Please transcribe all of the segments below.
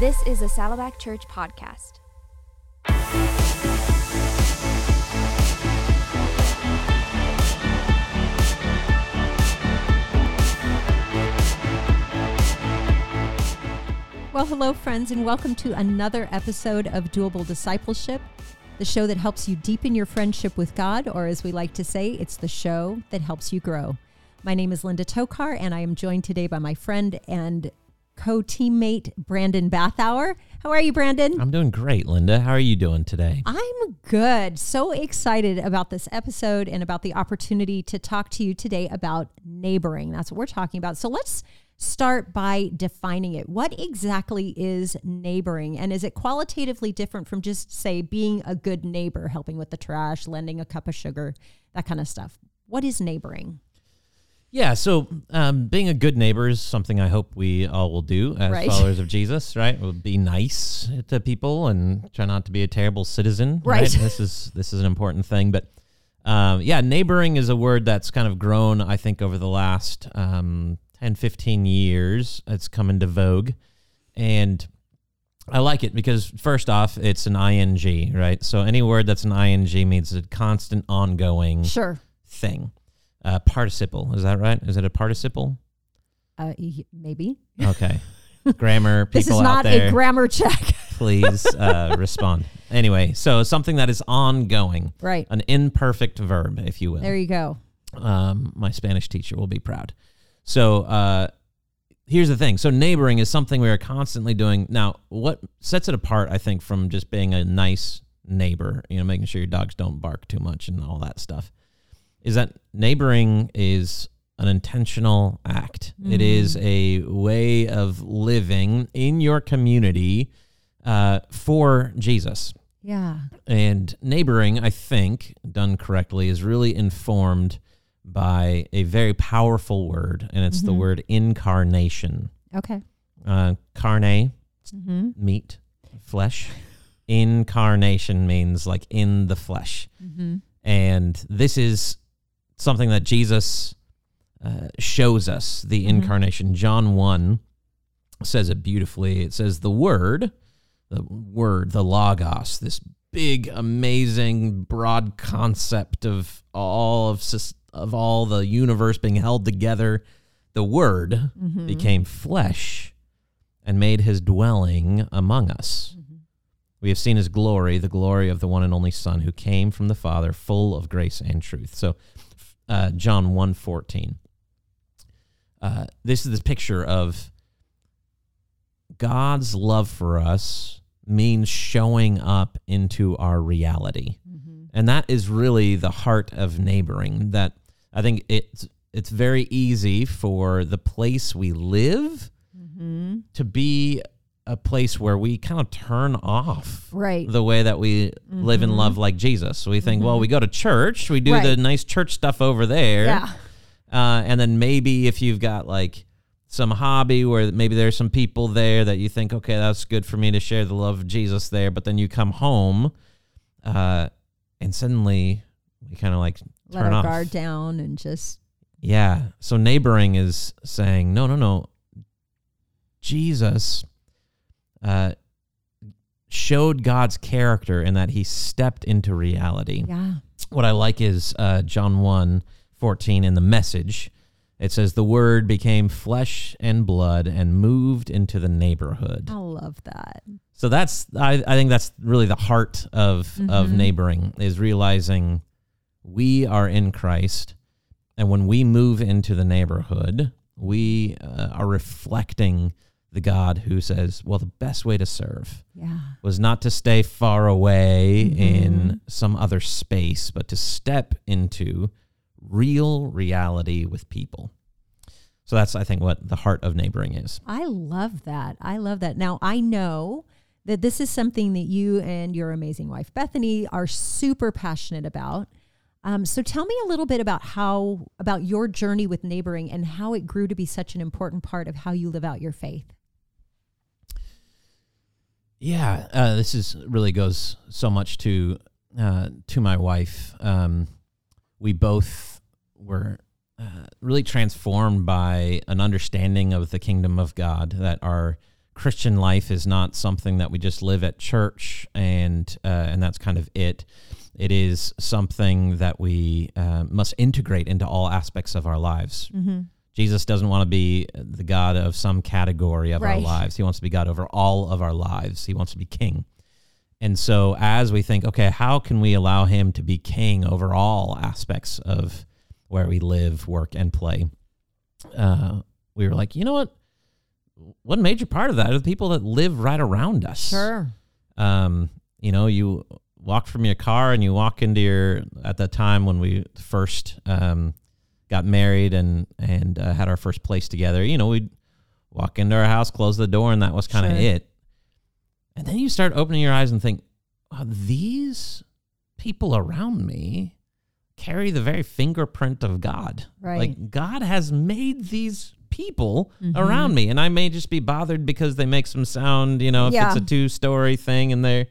This is a Saddleback Church podcast. Well, hello, friends, and welcome to another episode of Doable Discipleship, the show that helps you deepen your friendship with God, or as we like to say, it's the show that helps you grow. My name is Linda Tokar, and I am joined today by my friend and co teammate, Brandon Bathauer. How are you, Brandon? I'm doing great, Linda. How are you doing today? I'm good. So excited about this episode and about the opportunity to talk to you today about neighboring. That's what we're talking about. So let's start by defining it. What exactly is neighboring? And is it qualitatively different from just, say, being a good neighbor, helping with the trash, lending a cup of sugar, that kind of stuff? What is neighboring? Yeah, so um, being a good neighbor is something I hope we all will do as Right. followers of Jesus, right? We'll be nice to people and try not to be a terrible citizen, Right. This is this is an important thing, but um, yeah, neighboring is a word that's kind of grown, I think, over the last um, 10, 15 years. It's come into vogue, and I like it because first off, it's an ing, right? So any word that's an ing means a constant, ongoing Sure. thing. Uh, participle, is that right? Is it a participle? Uh, maybe. Okay. Grammar people This is not there, a grammar check. please uh, respond. Anyway, so something that is ongoing, right. an imperfect verb, if you will. There you go. um, my Spanish teacher will be proud. So uh, here's the thing. So neighboring is something we are constantly doing. Now, what sets it apart, I think, from just being a nice neighbor, you know, making sure your dogs don't bark too much and all that stuff, is that neighboring is an intentional act. It is a way of living in your community uh, for Jesus. Yeah. And neighboring, I think, done correctly, is really informed by a very powerful word, and it's the word incarnation. Okay. Uh, carne, Mm-hmm. meat, flesh. Incarnation means like in the flesh. Mm-hmm. And this is something that Jesus uh, shows us the mm-hmm. incarnation. John 1 says it beautifully. It says, The Word, the Word, the Logos, this big, amazing, broad concept of all of, of all the universe being held together. The Word mm-hmm. became flesh and made his dwelling among us. Mm-hmm. We have seen his glory, the glory of the one and only Son who came from the Father, full of grace and truth. So, uh, John 1.14. Uh, this is the picture of God's love for us means showing up into our reality. And that is really the heart of neighboring. That I think it's it's very easy for the place we live Mm-hmm. to be a place where we kind of turn off Right. the way that we live and love like Jesus. We think, well, we go to church, we do Right. the nice church stuff over there. Yeah. Uh, and then maybe if you've got like some hobby where maybe there's some people there that you think, okay, that's good for me to share the love of Jesus there. But then you come home uh, and suddenly we kind of like Let turn our off. guard down and just Yeah. So neighboring is saying, no, no, no. Jesus uh, showed God's character in that he stepped into reality. yeah. What I like is uh, John 1 14 in the message. It says, The word became flesh and blood and moved into the neighborhood. I love that. So that's I, I think that's really the heart of of Mhm. neighboring is realizing we are in Christ, and when we move into the neighborhood, we uh, are reflecting the God who says, "Well, the best way to serve Yeah. was not to stay far away Mhm. in some other space, but to step into real reality with people." So that's I think what the heart of neighboring is. I love that. I love that. Now, I know that this is something that you and your amazing wife, Bethany, are super passionate about. Um, so tell me a little bit about how, about your journey with neighboring and how it grew to be such an important part of how you live out your faith. Yeah, uh, this is really goes so much to uh, to my wife. Um, we both were uh, really transformed by an understanding of the kingdom of God that our Christian life is not something that we just live at church and uh, and that's kind of it. It is something that we uh, must integrate into all aspects of our lives. Mm-hmm. Jesus doesn't want to be the God of some category of our lives. He wants to be God over all of our lives. He wants to be king. And so, as we think, okay, how can we allow him to be king over all aspects of where we live, work, and play? Uh, we were like, you know what? One major part of that are the people that live right around us. Sure. Um, you know, you walk from your car and you walk into your at that time when we first um, got married and and uh, had our first place together. You know, we'd walk into our house, close the door, and that was kind of Sure. it. And then you start opening your eyes and think, wow, these people around me carry the very fingerprint of God. Right. Like God has made these people Mhm. around me, and I may just be bothered because they make some sound. You know, if Yeah. it's a two-story thing and they're,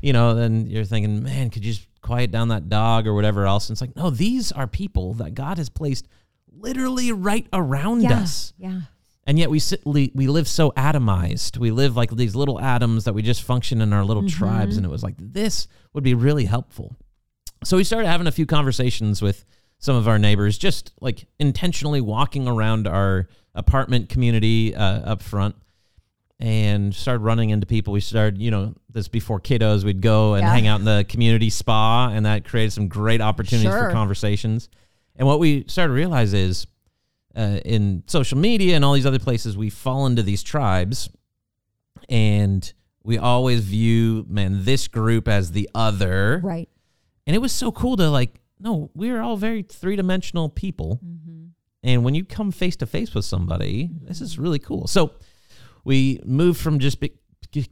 you know, then you're thinking, man, could you just quiet down that dog or whatever else? And it's like, no, these are people that God has placed literally right around Yeah. us Yeah. and yet we sit, we we live so atomized. We live like these little atoms that we just function in our little tribes. And it was like this would be really helpful. So we started having a few conversations with some of our neighbors, just like intentionally walking around our apartment community uh, up front, and started running into people. We started, you know, this before kiddos, we'd go and Yeah. hang out in the community spa, and that created some great opportunities Sure. for conversations. And what we started to realize is uh, in social media and all these other places, we fall into these tribes, and we always view man this group as the other, Right. and it was so cool to like, no, we're all very three dimensional people, Mm-hmm. and when you come face to face with somebody, this is really cool. So we moved from just be,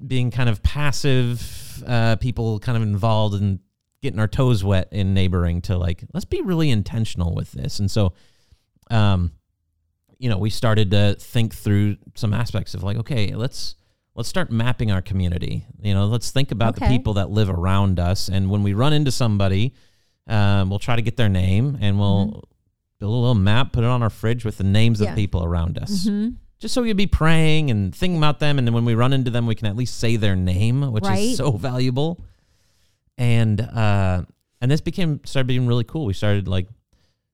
being kind of passive uh, people, kind of involved in getting our toes wet in neighboring, to like let's be really intentional with this, and so. Um, you know, we started to think through some aspects of like, okay, let's let's start mapping our community. You know, let's think about the people that live around us, and when we run into somebody, um, we'll try to get their name, and we'll build a little map, put it on our fridge with the names Mm-hmm. Yeah. of people around us, Mm-hmm. Just so we'd be praying and thinking about them, and then when we run into them, we can at least say their name, which Right. is so valuable. And uh, and this became started being really cool. We started like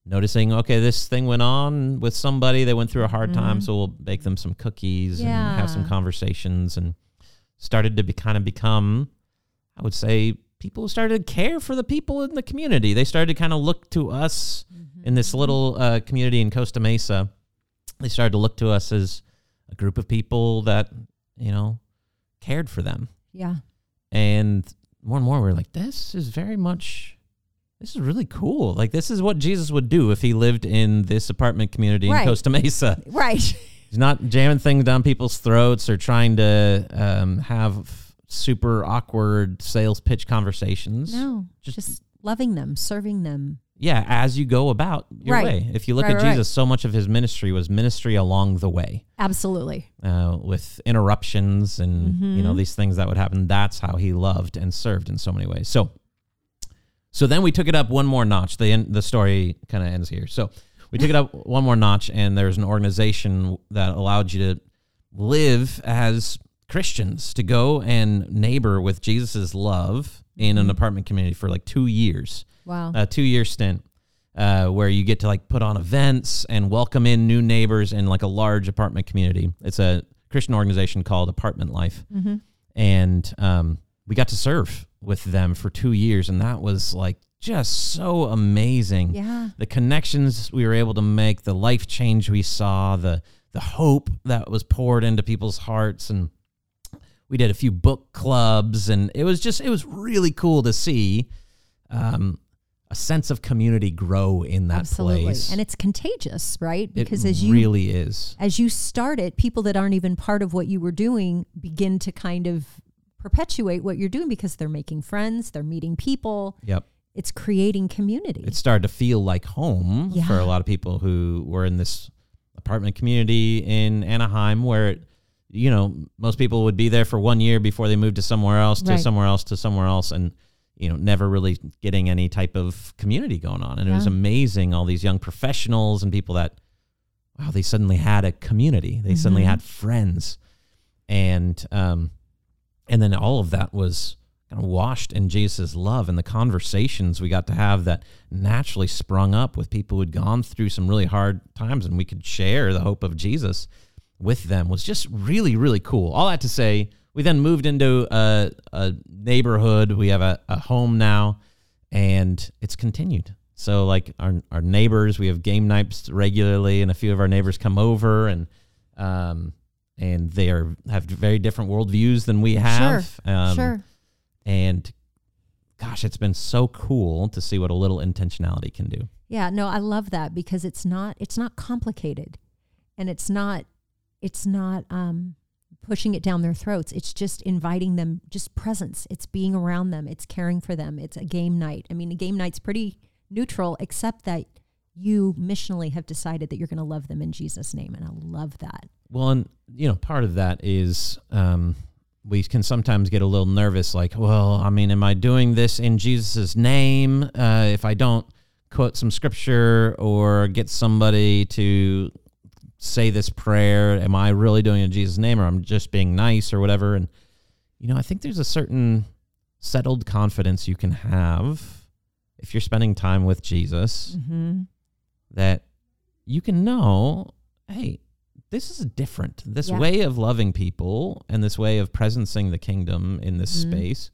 noticing, okay, this thing went on with somebody. They went through a hard time, Mhm. so we'll bake them some cookies and have some conversations, and started to be kind of become, I would say, people started to care for the people in the community. They started to kind of look to us in this little uh, community in Costa Mesa. They started to look to us as a group of people that you know cared for them, Yeah. and more and more we're like, this is very much. This is really cool. Like this is what Jesus would do if he lived in this apartment community Right. in Costa Mesa. Right. He's not jamming things down people's throats or trying to um, have super awkward sales pitch conversations. No. Just- Just, loving them, serving them. Yeah, as you go about your Right. way. If you look Right, at right, Jesus, so much of his ministry was ministry along the way, Absolutely. uh, with interruptions and you know Mhm. these things that would happen. That's how he loved and served in so many ways. So, so then we took it up one more notch. The end, the story kind of ends here. So we took it up one more notch, and there's an organization that allowed you to live as Christians to go and neighbor with Jesus's love in an Mhm. apartment community for like two years Wow. a two year stint uh, where you get to like put on events and welcome in new neighbors in like a large apartment community. It's a Christian organization called Apartment Life, mm-hmm. and um, we got to serve with them for two years, and that was like just so amazing. Yeah. The connections we were able to make, the life change we saw, the the hope that was poured into people's hearts, and we did a few book clubs, and it was just it was really cool to see um, a sense of community grow in that Absolutely. place. And it's contagious, right? it Because as you really is. as you start it, people that aren't even part of what you were doing begin to kind of perpetuate what you're doing because they're making friends, they're meeting people, Yep. it's creating community. It started to feel like home for a lot of people who were in this apartment community in Anaheim where it, you know, most people would be there for one year before they moved to somewhere else, to Right. somewhere else, to somewhere else, and you know, never really getting any type of community going on. And it was amazing, all these young professionals and people that, wow, they suddenly had a community. They suddenly Mhm. had friends. and um, and then all of that was kind of washed in Jesus' love and the conversations we got to have that naturally sprung up with people who'd gone through some really hard times, and we could share the hope of Jesus with them was just really really cool. All that to say, we then moved into a, a neighborhood. We have a, a home now, and it's continued. So like our our neighbors, we have game nights regularly, and a few of our neighbors come over and um and they are have very different worldviews than we have. Um, sure. And gosh, it's been so cool to see what a little intentionality can do. Yeah, no, I love that because it's not it's not complicated. And it's not it's not um pushing it down their throats. It's just inviting them just presence. It's being around them. It's caring for them. It's a game night. I mean, a game night's pretty neutral except that you missionally have decided that you're going to love them in Jesus name and I love that. Well, and you know, part of that is um, we can sometimes get a little nervous, like, well, I mean, am I doing this in Jesus' name? Uh, if I don't quote some scripture or get somebody to say this prayer, am I really doing it in Jesus' name, or I'm just being nice or whatever? And you know, I think there's a certain settled confidence you can have if you're spending time with Jesus Mm-hmm. that you can know, hey, this is different. This Yeah. way of loving people and this way of presencing the kingdom in this Mhm. space.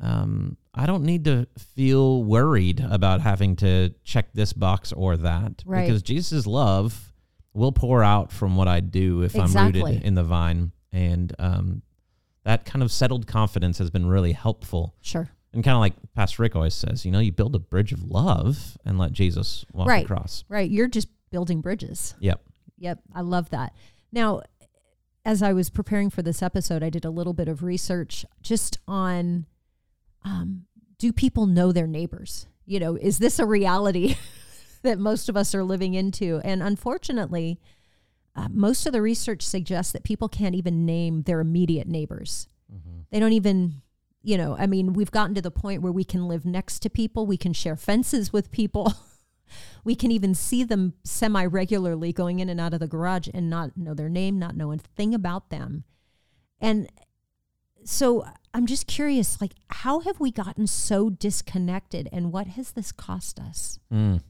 Um, I don't need to feel worried about having to check this box or that Right. because Jesus' love will pour out from what I do if I'm rooted in the vine. And um, that kind of settled confidence has been really helpful. Sure. And kind of like Pastor Rick always says, you know, you build a bridge of love and let Jesus walk Right. across. Right. You're just building bridges. Yep. Yep, I love that. Now, as I was preparing for this episode, I did a little bit of research just on um, do people know their neighbors? You know, is this a reality that most of us are living into? And unfortunately, uh, most of the research suggests that people can't even name their immediate neighbors. They don't even, you know, I mean, we've gotten to the point where we can live next to people, we can share fences with people. we can even see them semi regularly going in and out of the garage and not know their name, not know a thing about them. And so I'm just curious like how have we gotten so disconnected and what has this cost us? Mm.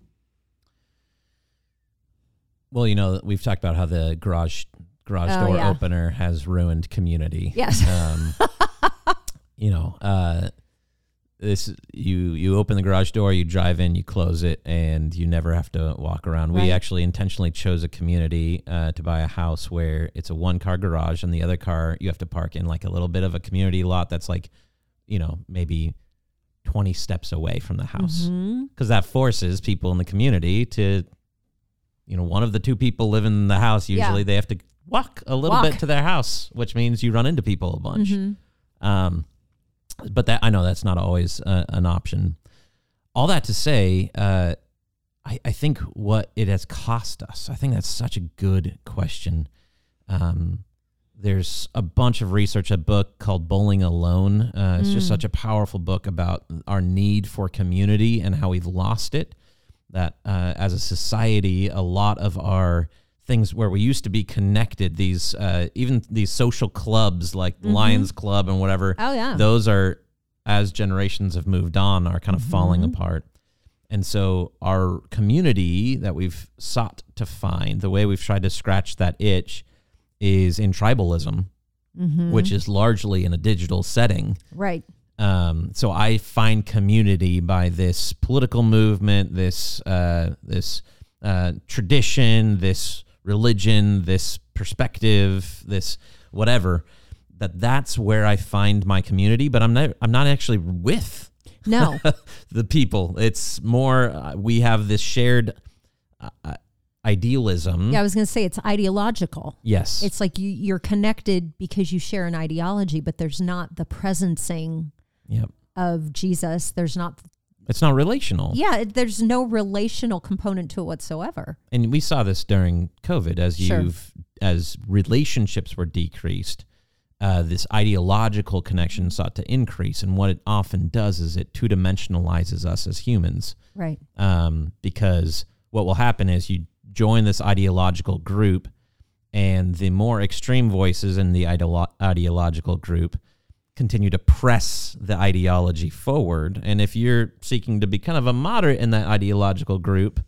Well, you know, we've talked about how the garage garage Oh, door yeah. opener has ruined community. Yes. Um, you know, uh, this you you open the garage door, you drive in, you close it, and you never have to walk around. Right. We actually intentionally chose a community uh, to buy a house where it's a one car garage, and the other car you have to park in like a little bit of a community lot that's like, you know, maybe twenty steps away from the house because that forces people in the community to, you know, one of the two people live in the house Yeah. usually they have to walk a little Walk. bit to their house, which means you run into people a bunch. Mhm. Um, but that I know that's not always uh, an option. All that to say, uh, I, I think what it has cost us. I think that's such a good question. Um, there's a bunch of research, a book called Bowling Alone. Uh, it's just Mm. such a powerful book about our need for community and how we've lost it. That uh, as a society, a lot of our things where we used to be connected, these uh, even these social clubs like Mhm. Lions Club and whatever, Oh yeah. those are as generations have moved on are kind of falling Mhm. apart and so our community that we've sought to find the way we've tried to scratch that itch is in tribalism Mhm. which is largely in a digital setting right. Um, so I find community by this political movement, this uh, this uh, tradition, this religion, this perspective, this whatever. That that's where I find my community, but I'm not I'm not actually with No. the people. It's more uh, we have this shared uh, uh, idealism. yeah, I was going to say it's ideological. Yes. It's like you, you're connected because you share an ideology, but there's not the presencing yep. of Jesus. There's not, It's not relational. yeah, it- there's no relational component to it whatsoever. and we saw this during COVID as Sure. you've as relationships were decreased. Uh, this ideological connection sought to increase, and what it often does is it two dimensionalizes us as humans. Right. Um, because what will happen is you join this ideological group, and the more extreme voices in the ideolo- ideological group continue to press the ideology forward. And if you're seeking to be kind of a moderate in that ideological group,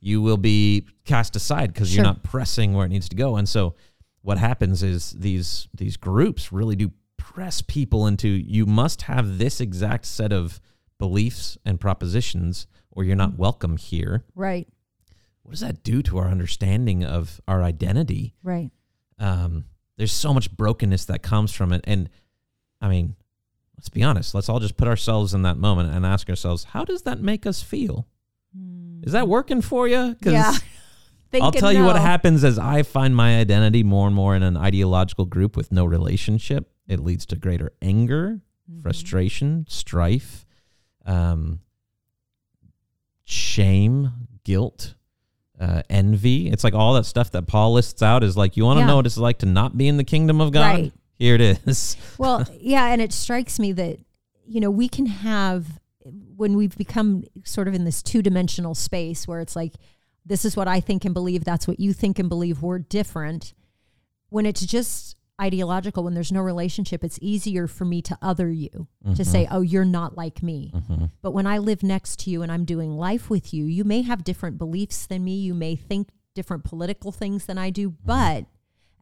you will be cast aside because Sure. you're not pressing where it needs to go. And so what happens is these these groups really do press people into you must have this exact set of beliefs and propositions or you're not welcome here. Right. What does that do to our understanding of our identity? Right. um, there's so much brokenness that comes from it. And I mean, let's be honest. Let's all just put ourselves in that moment and ask ourselves, how does that make us feel? Is that working for you? Yeah. Think I'll tell you what happens as I find my identity more and more in an ideological group with no relationship. It leads to greater anger, Mm-hmm. frustration, strife, um, shame, guilt, uh, envy. It's like all that stuff that Paul lists out is like, you want to Yeah. know what it's like to not be in the kingdom of God? Right. Here it is. well, yeah, and it strikes me that you know we can have when we've become sort of in this two-dimensional space where it's like this is what I think and believe, that's what you think and believe, we're different. When it's just ideological, when there's no relationship, it's easier for me to other you, to mm-hmm. say, "Oh, you're not like me." Mm-hmm. But when I live next to you and I'm doing life with you, you may have different beliefs than me, you may think different political things than I do, mm-hmm. but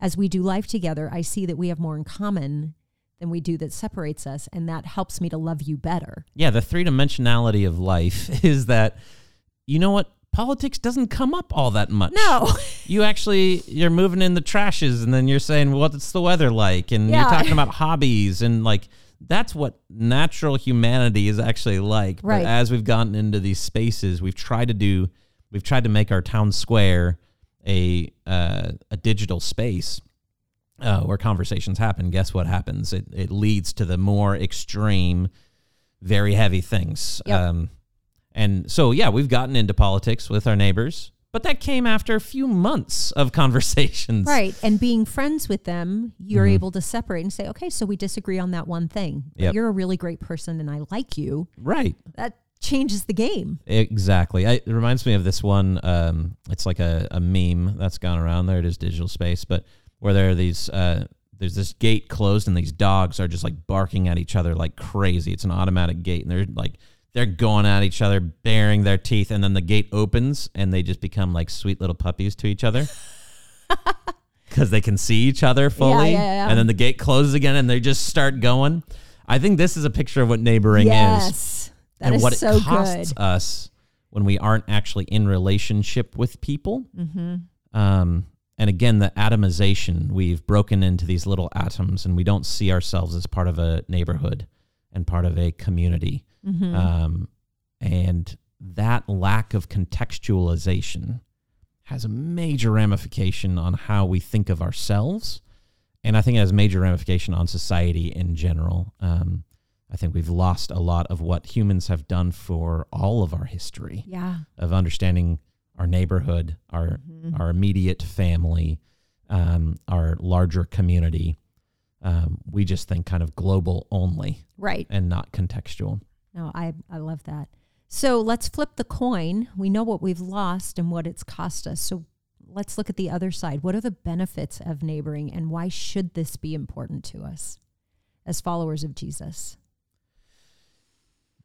as we do life together, I see that we have more in common than we do that separates us. And that helps me to love you better. Yeah, the three dimensionality of life is that, you know what? Politics doesn't come up all that much. No. You actually, you're moving in the trashes and then you're saying, well, what's the weather like? And Yeah. you're talking about hobbies and like, that's what natural humanity is actually like. Right. But as we've gotten into these spaces, we've tried to do, we've tried to make our town square a uh, a digital space uh, where conversations happen. Guess what happens? It it leads to the more extreme, very heavy things. Yep. Um, and so yeah, we've gotten into politics with our neighbors, but that came after a few months of conversations. Right. And being friends with them, you're able to separate and say, okay, so we disagree on that one thing. But Yep. You're a really great person and I like you. Right. That changes the game. Exactly. I, it reminds me of this one. Um, it's like a, a meme that's gone around. There it is, digital space, but where there are these. Uh, there's this gate closed, and these dogs are just like barking at each other like crazy. It's an automatic gate, and they're like they're going at each other, baring their teeth, and then the gate opens, and they just become like sweet little puppies to each other. Because they can see each other fully, yeah, yeah. and then the gate closes again, and they just start going. I think this is a picture of what neighboring is yes. That and is what so it costs good. us when we aren't actually in relationship with people. Mm-hmm. Um, and again, the atomization, we've broken into these little atoms and we don't see ourselves as part of a neighborhood and part of a community. Mm-hmm. Um, and that lack of contextualization has a major ramification on how we think of ourselves. And I think it has major ramification on society in general. Um, I think we've lost a lot of what humans have done for all of our history Yeah. of understanding our neighborhood, our Mm-hmm. our immediate family, um, our larger community. Um, we just think kind of global only Right. and not contextual. No, I, I love that. So let's flip the coin. We know what we've lost and what it's cost us. So let's look at the other side. What are the benefits of neighboring and why should this be important to us as followers of Jesus?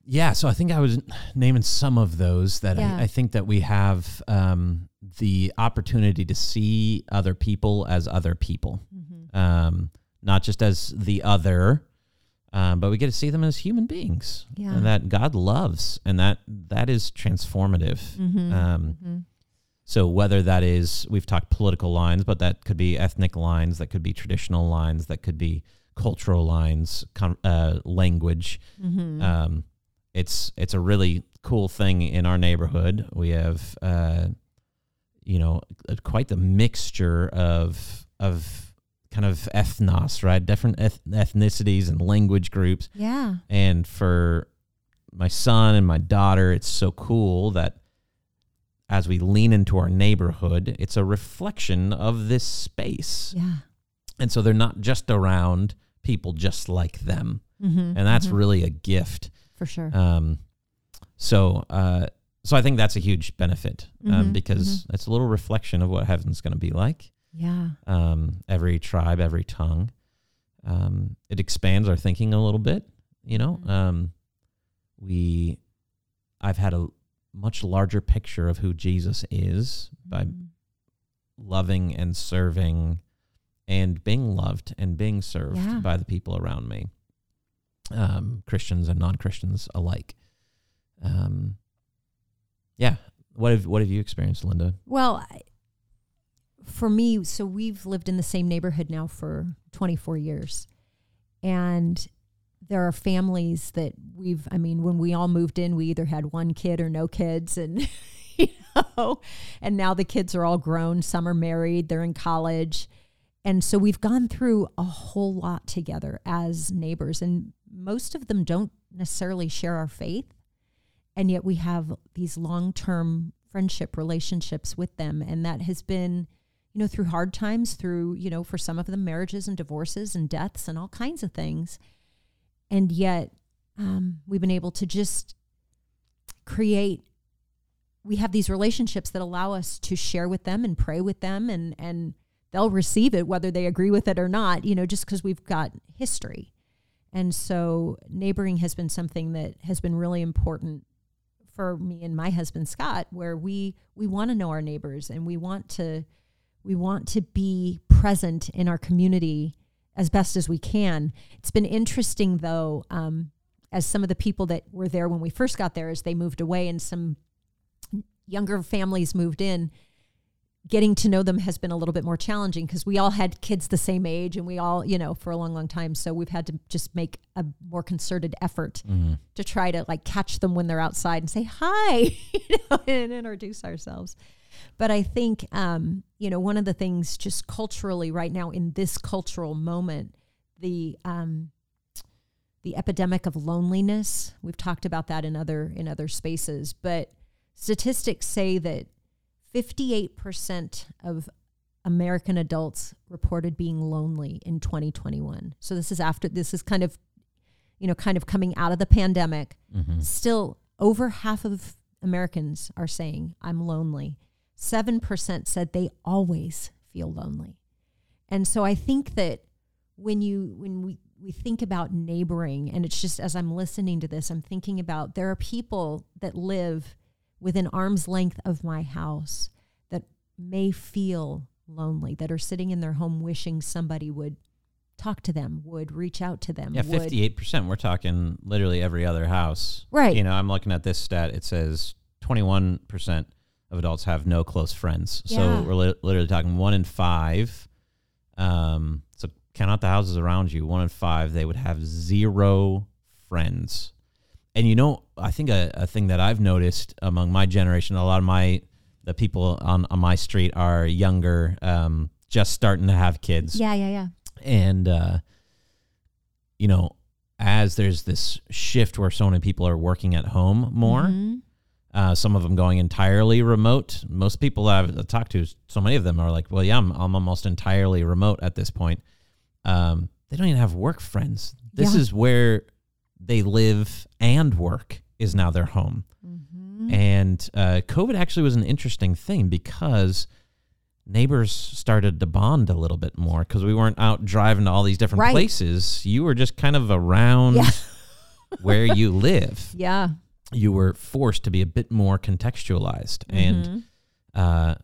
Yeah, so I think I was naming some of those that Yeah. I, I think that we have um, the opportunity to see other people as other people, um, not just as the other, um, but we get to see them as human beings Yeah. and that God loves, and that that is transformative. Mm-hmm. Um, So whether that is we've talked political lines, but that could be ethnic lines, that could be traditional lines, that could be cultural lines, con- uh, language. Mm-hmm. Um, it's it's a really cool thing in our neighborhood. We have uh, you know uh, quite the mixture of of kind of ethnos, right? Different eth- ethnicities and language groups. Yeah. And for my son and my daughter, it's so cool that as we lean into our neighborhood, it's a reflection of this space. Yeah. And so they're not just around people just like them. Mm-hmm. And that's really a gift. For sure. Um, so, uh, so I think that's a huge benefit um, Mhm, because it's a little reflection of what heaven's going to be like. Yeah. um, every tribe, every tongue. Um, it expands our thinking a little bit. You know, Mhm. um, we, I've had a much larger picture of who Jesus is by Mhm. loving and serving, and being loved and being served Yeah. by the people around me, um, Christians and non Christians alike. Um, yeah. What have What have you experienced, Linda? Well, for me, so we've lived in the same neighborhood now for 24 years. And there are families that we've, I mean, when we all moved in, we either had one kid or no kids. And, you know, and now the kids are all grown. Some are married, they're in college. And so we've gone through a whole lot together as neighbors. And most of them don't necessarily share our faith and yet we have these long-term friendship relationships with them. And that has been you know through hard times through you know for some of them marriages and divorces and deaths and all kinds of things. And yet um, we've been able to just create we have these relationships that allow us to share with them and pray with them and and they'll receive it whether they agree with it or not you know just because we've got history and so neighboring has been something that has been really important for me and my husband Scott where we we want to know our neighbors and we want to we want to be present in our community as best as we can. It's been interesting though um, as some of the people that were there when we first got there as they moved away and some younger families moved in getting to know them has been a little bit more challenging because we all had kids the same age and we all, you know, for a long, long time. So we've had to just make a more concerted effort to try to like catch them when they're outside and say hi, you know, and introduce ourselves. But I think, um, you know, one of the things just culturally right now in this cultural moment, the um, the epidemic of loneliness. We've talked about that in other in other spaces, but statistics say that 58% of American adults reported being lonely in 2021. So this is after this is kind of you know kind of coming out of the pandemic. Mm-hmm. Still over half of Americans are saying I'm lonely. 7% said they always feel lonely. And so I think that when you when we we think about neighboring and it's just as I'm listening to this I'm thinking about there are people that live within arm's length of my house that may feel lonely that are sitting in their home wishing somebody would talk to them would reach out to them Yeah, fifty-eight percent. We're talking literally every other house. Right. You know, I'm looking at this stat. It says twenty-one percent of adults have no close friends. Yeah. So we're li- literally talking one in five. Um, so count out the houses around you. One in five, they would have zero friends. And you know, I think a, a thing that I've noticed among my generation, a lot of my the people on, on my street are younger, um, just starting to have kids yeah yeah yeah and uh, you know as there's this shift where so many people are working at home more Mhm. uh, some of them going entirely remote most people i've talked to so many of them are like well yeah i'm, I'm almost entirely remote at this point um, they don't even have work friends this Yeah. is where they live and work is now their home Mhm. and uh, COVID actually was an interesting thing because neighbors started to bond a little bit more because we weren't out driving to all these different Right. places. You were just kind of around Yeah. where you live. yeah You were forced to be a bit more contextualized. And Mhm. uh,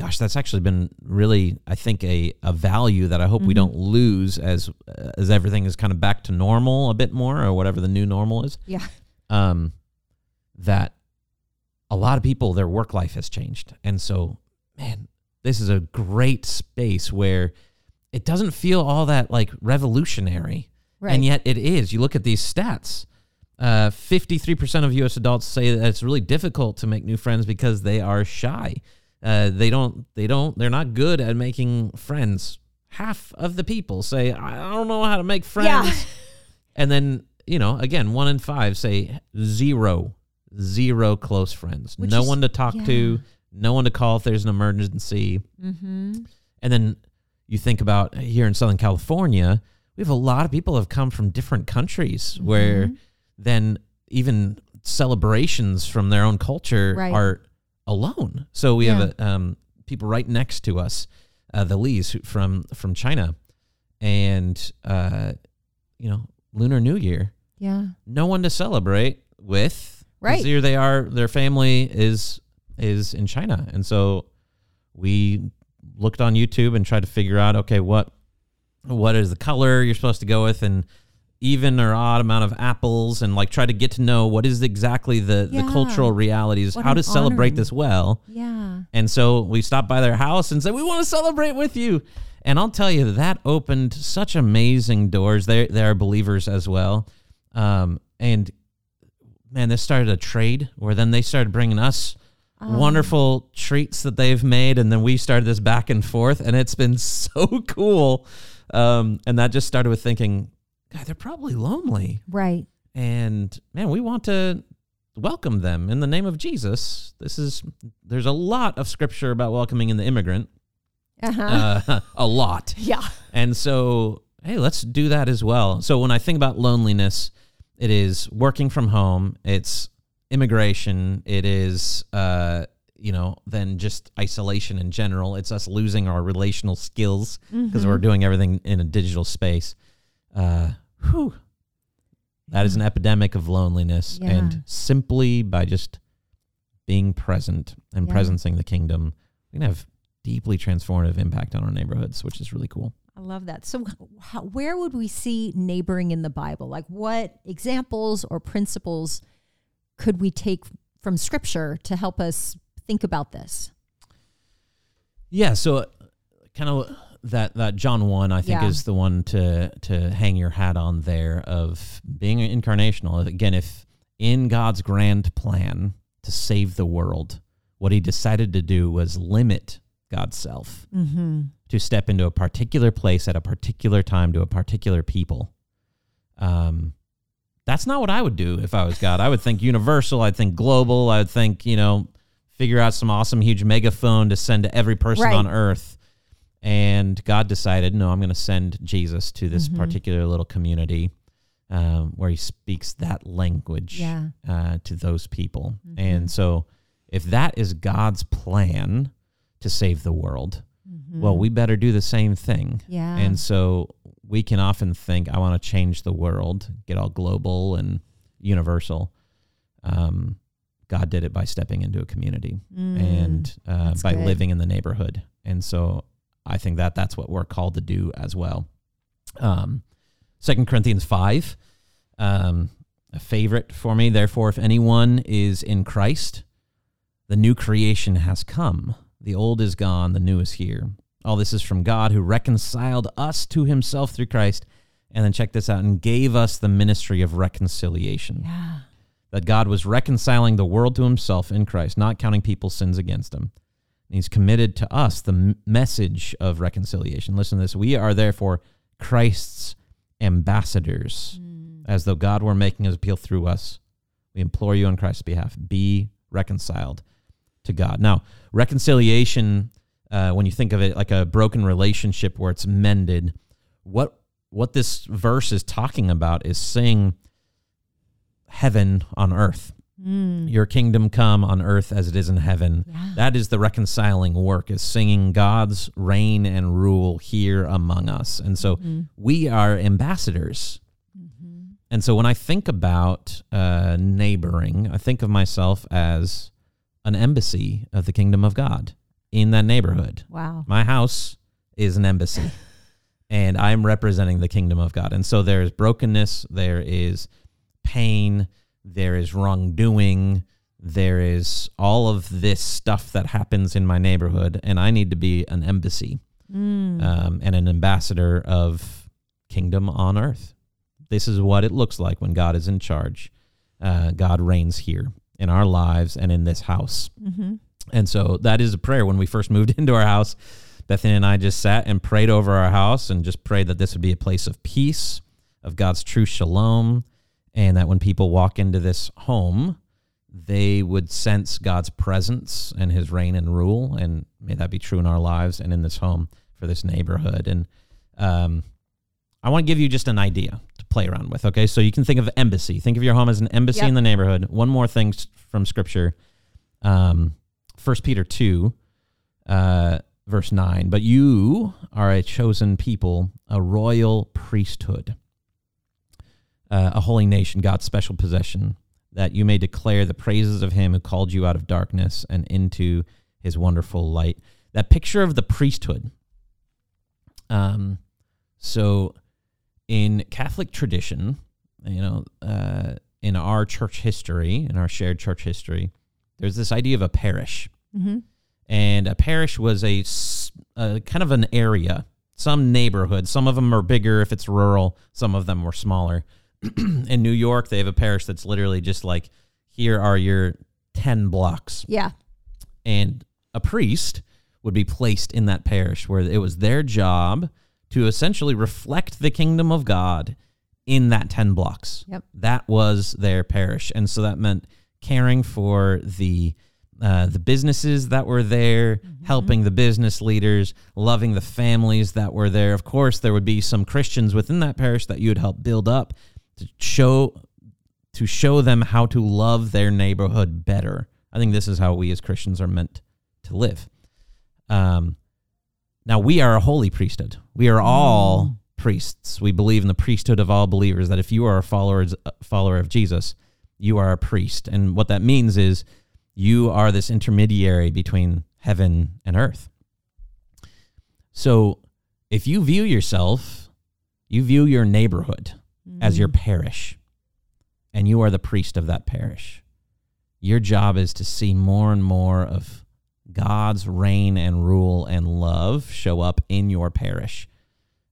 gosh, that's actually been really, I think, a, a value that I hope we Mhm. don't lose as as everything is kind of back to normal a bit more or whatever the new normal is yeah um, that a lot of people their work life has changed, and so man, this is a great space where it doesn't feel all that like revolutionary, right and yet it is. You look at these stats. Uh, 53% of U.S. adults say that it's really difficult to make new friends because they are shy. Uh, they don't. They don't. They're not good at making friends. Half of the people say, "I don't know how to make friends." Yeah. And then, you know, again, one in five say zero, zero close friends. Which no is- one to talk yeah. to, no one to call if there's an emergency. mm-hmm. And then you think about here in Southern California, we have a lot of people have come from different countries where Mm-hmm. then even celebrations from their own culture Right. are alone. So we Yeah. have a, um, people right next to us. uh, the Lees from from China, and uh, you know Lunar New Year, Yeah. no one to celebrate with. Right. Here they are. Their family is is in China, and so we looked on YouTube and tried to figure out okay what what is the color you're supposed to go with and even or odd amount of apples and like try to get to know what is exactly the the cultural realities What how to celebrate honoring. this well Yeah. and so we stopped by their house and said, "We want to celebrate with you." And I'll tell you that opened such amazing doors. They they are believers as well, um, and man, this started a trade where then they started bringing us wonderful treats that they've made, and then we started this back and forth, and it's been so cool. Um, and that just started with thinking, God, they're probably lonely. Right. and man we want to welcome them in the name of jesus. This is there's a lot of scripture about welcoming in the immigrant. Uh-huh. uh, a lot. Yeah. and so hey let's do that as well. So when i think about loneliness it is working from home it's immigration it is uh you know then just isolation in general. It's us losing our relational skills because we're doing everything in a digital space uh whew, that is an epidemic of loneliness Yeah. and simply by just being present and Yeah. presencing the kingdom we can have deeply transformative impact on our neighborhoods which is really cool I love that. So, how, where would we see neighboring in the Bible? Like, what examples or principles could we take from Scripture to help us think about this? Yeah, so kind of that that John one I think Yeah. is the one to to hang your hat on there of being incarnational. Again, if in God's grand plan to save the world, what he decided to do was limit God's self Mm-hmm. to step into a particular place at a particular time to a particular people. Um, that's not what I would do if I was God. I would think universal. I'd think global. I'd think you know, figure out some awesome huge megaphone to send to every person Right. on earth. And God decided, no, I'm going to send Jesus to this Mhm. particular little community um, where He speaks that language Yeah. uh, to those people. Mhm. And so, if that is God's plan to save the world, well, we better do the same thing. Mm-hmm. yeah. And so we can often think, I want to change the world, get all global and universal. Um, God did it by stepping into a community Mm. and uh, by good. living in the neighborhood. And so I think that that's what we're called to do as well. Um, 2 Corinthians 5, um, a favorite for me. Therefore, if anyone is in Christ, the new creation has come. The old is gone, the new is here. All this is from God who reconciled us to himself through Christ. And then check this out and gave us the ministry of reconciliation yeah. that God was reconciling the world to himself in Christ, not counting people's sins against him. And he's committed to us the message of reconciliation. Listen to this. We are therefore Christ's ambassadors, Mm. as though God were making his appeal through us. We implore you on Christ's behalf, be reconciled to God. Now, reconciliation, uh, when you think of it like a broken relationship where it's mended, what what this verse is talking about is saying heaven on earth. Mm. Your kingdom come on earth as it is in heaven. Yeah. That is the reconciling work, is singing God's reign and rule here among us. And so Mhm. we are ambassadors. Mhm. And so when I think about uh, neighboring, I think of myself as an embassy of the kingdom of God in that neighborhood. Wow. My house is an embassy, and I'm representing the kingdom of God. And so there is brokenness, there is pain, there is wrongdoing, there is all of this stuff that happens in my neighborhood, and I need to be an embassy Mm. um, and an ambassador of kingdom on earth. This is what it looks like when God is in charge. Uh, God reigns here in our lives and in this house. hmm And so that is a prayer. When we first moved into our house, Bethany and I just sat and prayed over our house and just prayed that this would be a place of peace, of God's true shalom, and that when people walk into this home, they would sense God's presence and his reign and rule. And may that be true in our lives and in this home for this neighborhood. And um, I want to give you just an idea to play around with. Okay. So you can think of embassy. Think of your home as an embassy Yep. in the neighborhood. One more thing from scripture. Um, 1 Peter 2, uh, verse 9, but you are a chosen people, a royal priesthood, uh, a holy nation, God's special possession, that you may declare the praises of him who called you out of darkness and into his wonderful light. That picture of the priesthood. Um, so in Catholic tradition, you know, uh, in our church history, in our shared church history, there's this idea of a parish. Mm-hmm. And a parish was a kind of an area, some neighborhood. Some of them are bigger if it's rural, some of them were smaller. in New York, they have a parish that's literally just like, here are your 10 blocks. Yeah. And a priest would be placed in that parish where it was their job to essentially reflect the kingdom of God in that 10 blocks. Yep. That was their parish. And so that meant caring for the uh, the businesses that were there, helping the business leaders, loving the families that were there. Of course, there would be some Christians within that parish that you would help build up to show to show them how to love their neighborhood better. I think this is how we as Christians are meant to live. Um, now we are a holy priesthood. We are all priests. We believe in the priesthood of all believers. That if you are a follower follower of Jesus, you are a priest, and what that means is you are this intermediary between heaven and earth. So, if you view yourself, you view your neighborhood as your parish, and you are the priest of that parish. Your job is to see more and more of God's reign and rule and love show up in your parish.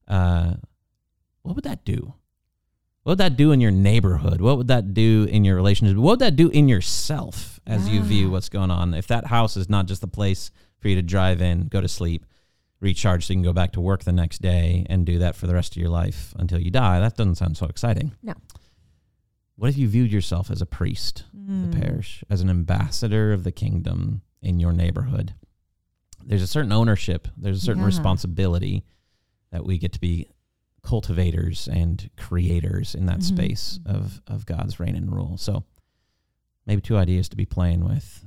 Uh, what would that do? What would that do in your neighborhood? What would that do in your relationship? What would that do in yourself as you view what's going on? If that house is not just a place for you to drive in, go to sleep, recharge so you can go back to work the next day and do that for the rest of your life until you die, that doesn't sound so exciting. No. What if you viewed yourself as a priest Mm. of the parish, as an ambassador of the kingdom in your neighborhood? There's a certain ownership, there's a certain Yeah. responsibility that we get to be cultivators and creators in that Mhm. space of, of God's reign and rule. So maybe two ideas to be playing with.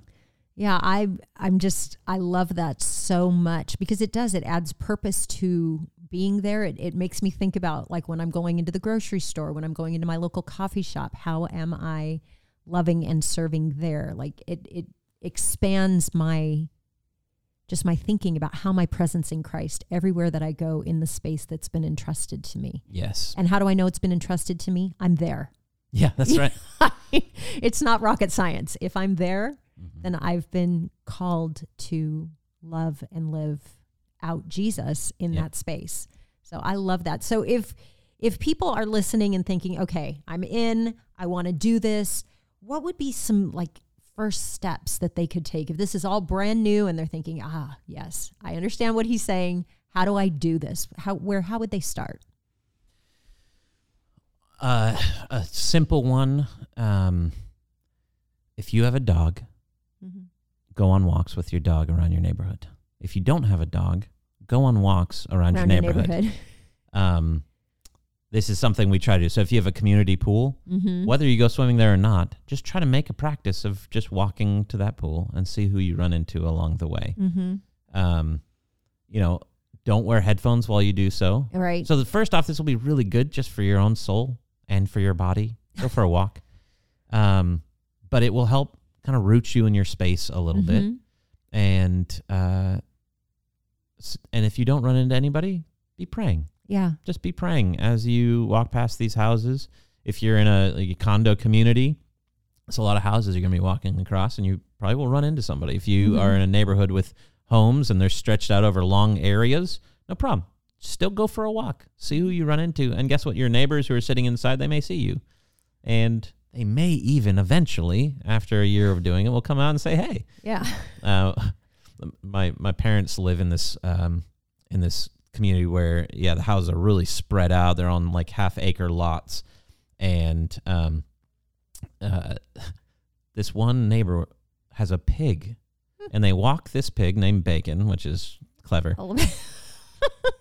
Yeah, I I'm just I love that so much because it does it adds purpose to being there. It it makes me think about like when I'm going into the grocery store, when I'm going into my local coffee shop, how am I loving and serving there? Like it it expands my just my thinking about how my presence in Christ everywhere that I go in the space that's been entrusted to me. Yes. And how do I know it's been entrusted to me? I'm there. Yeah, that's right. it's not rocket science. If I'm there, Mhm. then I've been called to love and live out Jesus in Yeah. that space. So I love that. So if if people are listening and thinking, okay, I'm in, I want to do this, what would be some like first steps that they could take if this is all brand new and they're thinking, ah, yes, I understand what he's saying. How do I do this? How where how would they start? Uh, a simple one. Um, if you have a dog, Mm-hmm. Go on walks with your dog around your neighborhood. If you don't have a dog, go on walks around, your neighborhood. Um, this is something we try to do. So if you have a community pool, Mm-hmm. whether you go swimming there or not, just try to make a practice of just walking to that pool and see who you run into along the way. Mm-hmm. Um, you know, don't wear headphones while you do so. Right. So the first off, this will be really good just for your own soul and for your body. Go for a walk. Um, but it will help kind of roots you in your space a little bit. Mhm. And uh, and if you don't run into anybody, be praying. Yeah. Just be praying as you walk past these houses. If you're in a, like a condo community, it's a lot of houses you're going to be walking across, and you probably will run into somebody. If you Mhm. are in a neighborhood with homes and they're stretched out over long areas, no problem. Still go for a walk. See who you run into, and guess what? Your neighbors who are sitting inside, they may see you, and they may even eventually, after a year of doing it, will come out and say, "Hey, Yeah. uh, my my parents live in this um, in this community where yeah the houses are really spread out. They're on like half acre lots, and um, uh, this one neighbor has a pig, and they walk this pig named Bacon, which is clever, A little bit.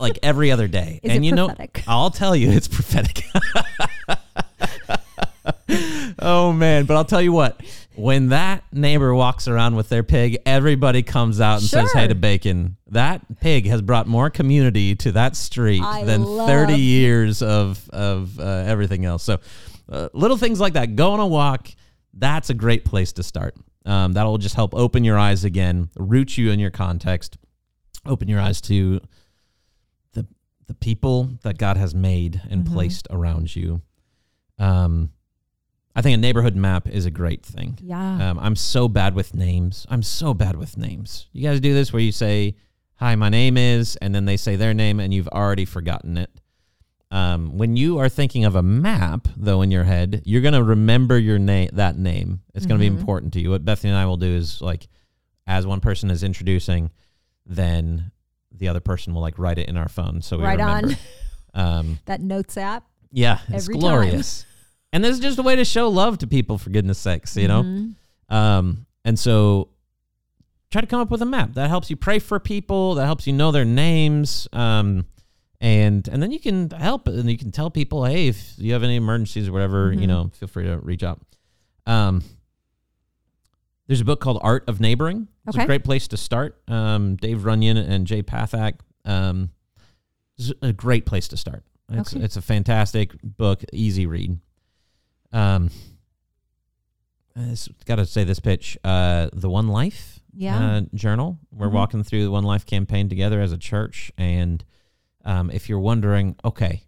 like every other day. Is and you prophetic? know, I'll tell you, it's prophetic. Oh man! But I'll tell you what. When that neighbor walks around with their pig, everybody comes out and says, "Hey to Bacon." That pig has brought more community to that street I than love- 30 years of of uh, everything else. So, uh, little things like that. Go on a walk. That's a great place to start. Um, that'll just help open your eyes again, root you in your context, open your eyes to the the people that God has made and Mhm. placed around you. Um, I think a neighborhood map is a great thing. Yeah. Um, I'm so bad with names. I'm so bad with names. You guys do this where you say, "Hi, my name is," and then they say their name, and you've already forgotten it. Um, when you are thinking of a map, though, in your head, you're gonna remember your name. That name. It's gonna Mhm. be important to you. What Bethany and I will do is like, as one person is introducing, then the other person will like write it in our phone so we right remember. on Um, that notes app. yeah, it's Every time. And this is just a way to show love to people, for goodness sakes, you know? Mhm. Um, and so try to come up with a map that helps you pray for people, that helps you know their names. Um, and and then you can help and you can tell people, hey, if you have any emergencies or whatever, you Mhm. know, feel free to reach out. Um, there's a book called Art of Neighboring. It's Okay. a great place to start. Um, Dave Runyon and Jay Pathak. Um, it's a great place to start. It's Okay. it's a fantastic book, easy read. Um, got to say this pitch. Uh, the One Life Yeah. uh, journal. We're Mhm. walking through the One Life campaign together as a church, and um, if you're wondering, okay,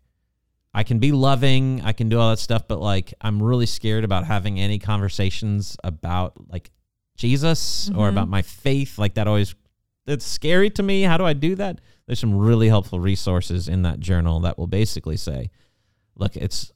I can be loving, I can do all that stuff, but like I'm really scared about having any conversations about like Jesus or Mhm. about my faith. Like that always, it's scary to me. How do I do that? There's some really helpful resources in that journal that will basically say, look, it's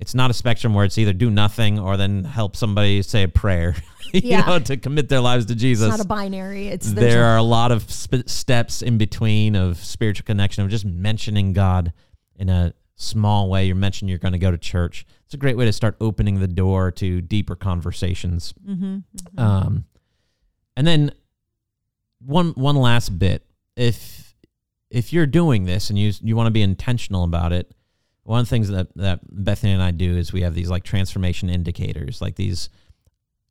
it's not a spectrum where it's either do nothing or then help somebody say a prayer, you Yeah. know, to commit their lives to Jesus it's not a binary. It's there are a lot of sp- steps in between of spiritual connection of just mentioning God in a small way. You're mentioning you're going to go to church. It's a great way to start opening the door to deeper conversations. Mhm, mhm. Um, and then one one last bit. If if you're doing this and you you want to be intentional about it, one of the things that that Bethany and I do is we have these like transformation indicators, like these.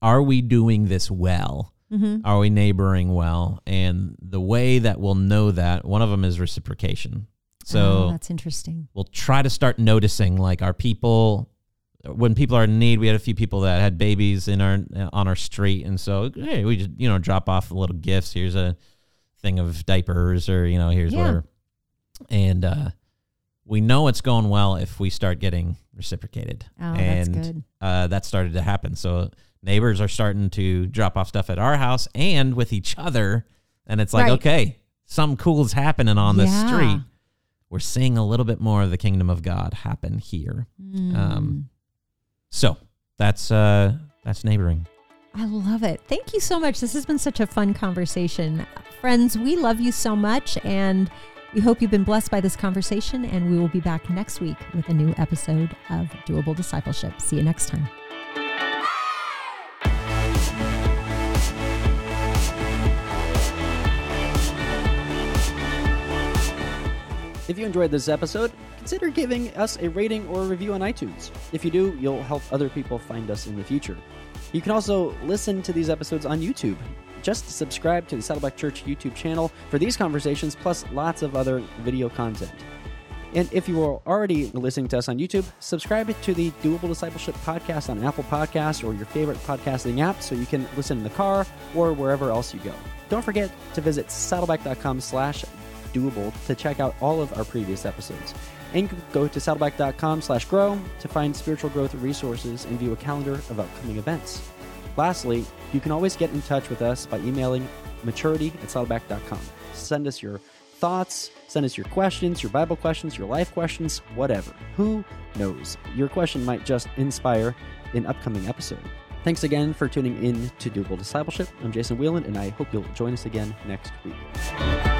Are we doing this well? Mhm. Are we neighboring well? And the way that we'll know that, one of them is reciprocation. So Oh, that's interesting. we'll try to start noticing like our people when people are in need we had a few people that had babies in our on our street and so hey we just you know drop off little gifts here's a thing of diapers or you know here's Yeah. whatever and uh we know it's going well if we start getting reciprocated Oh, that's and good. uh, that started to happen. So neighbors are starting to drop off stuff at our house and with each other, and it's like, Right. okay, something cool is happening on this Yeah. street. We're seeing a little bit more of the kingdom of God happen here. Mm. Um, So that's uh, that's neighboring. I love it. Thank you so much. This has been such a fun conversation. Friends, we love you so much and we hope you've been blessed by this conversation and we will be back next week with a new episode of Doable Discipleship. See you next time. If you enjoyed this episode, consider giving us a rating or a review on iTunes. If you do, you'll help other people find us in the future. You can also listen to these episodes on YouTube. Just subscribe to the Saddleback Church YouTube channel for these conversations, plus lots of other video content. And if you are already listening to us on YouTube, subscribe to the Doable Discipleship podcast on Apple Podcasts or your favorite podcasting app so you can listen in the car or wherever else you go. Don't forget to visit saddleback.com slash doable to check out all of our previous episodes. And go to saddleback.com slash grow to find spiritual growth resources and view a calendar of upcoming events. Lastly, you can always get in touch with us by emailing maturity at saddleback.com. Send us your thoughts, send us your questions, your Bible questions, your life questions, whatever. Who knows? Your question might just inspire an upcoming episode. Thanks again for tuning in to Doable Discipleship. I'm Jason Whelan, and I hope you'll join us again next week.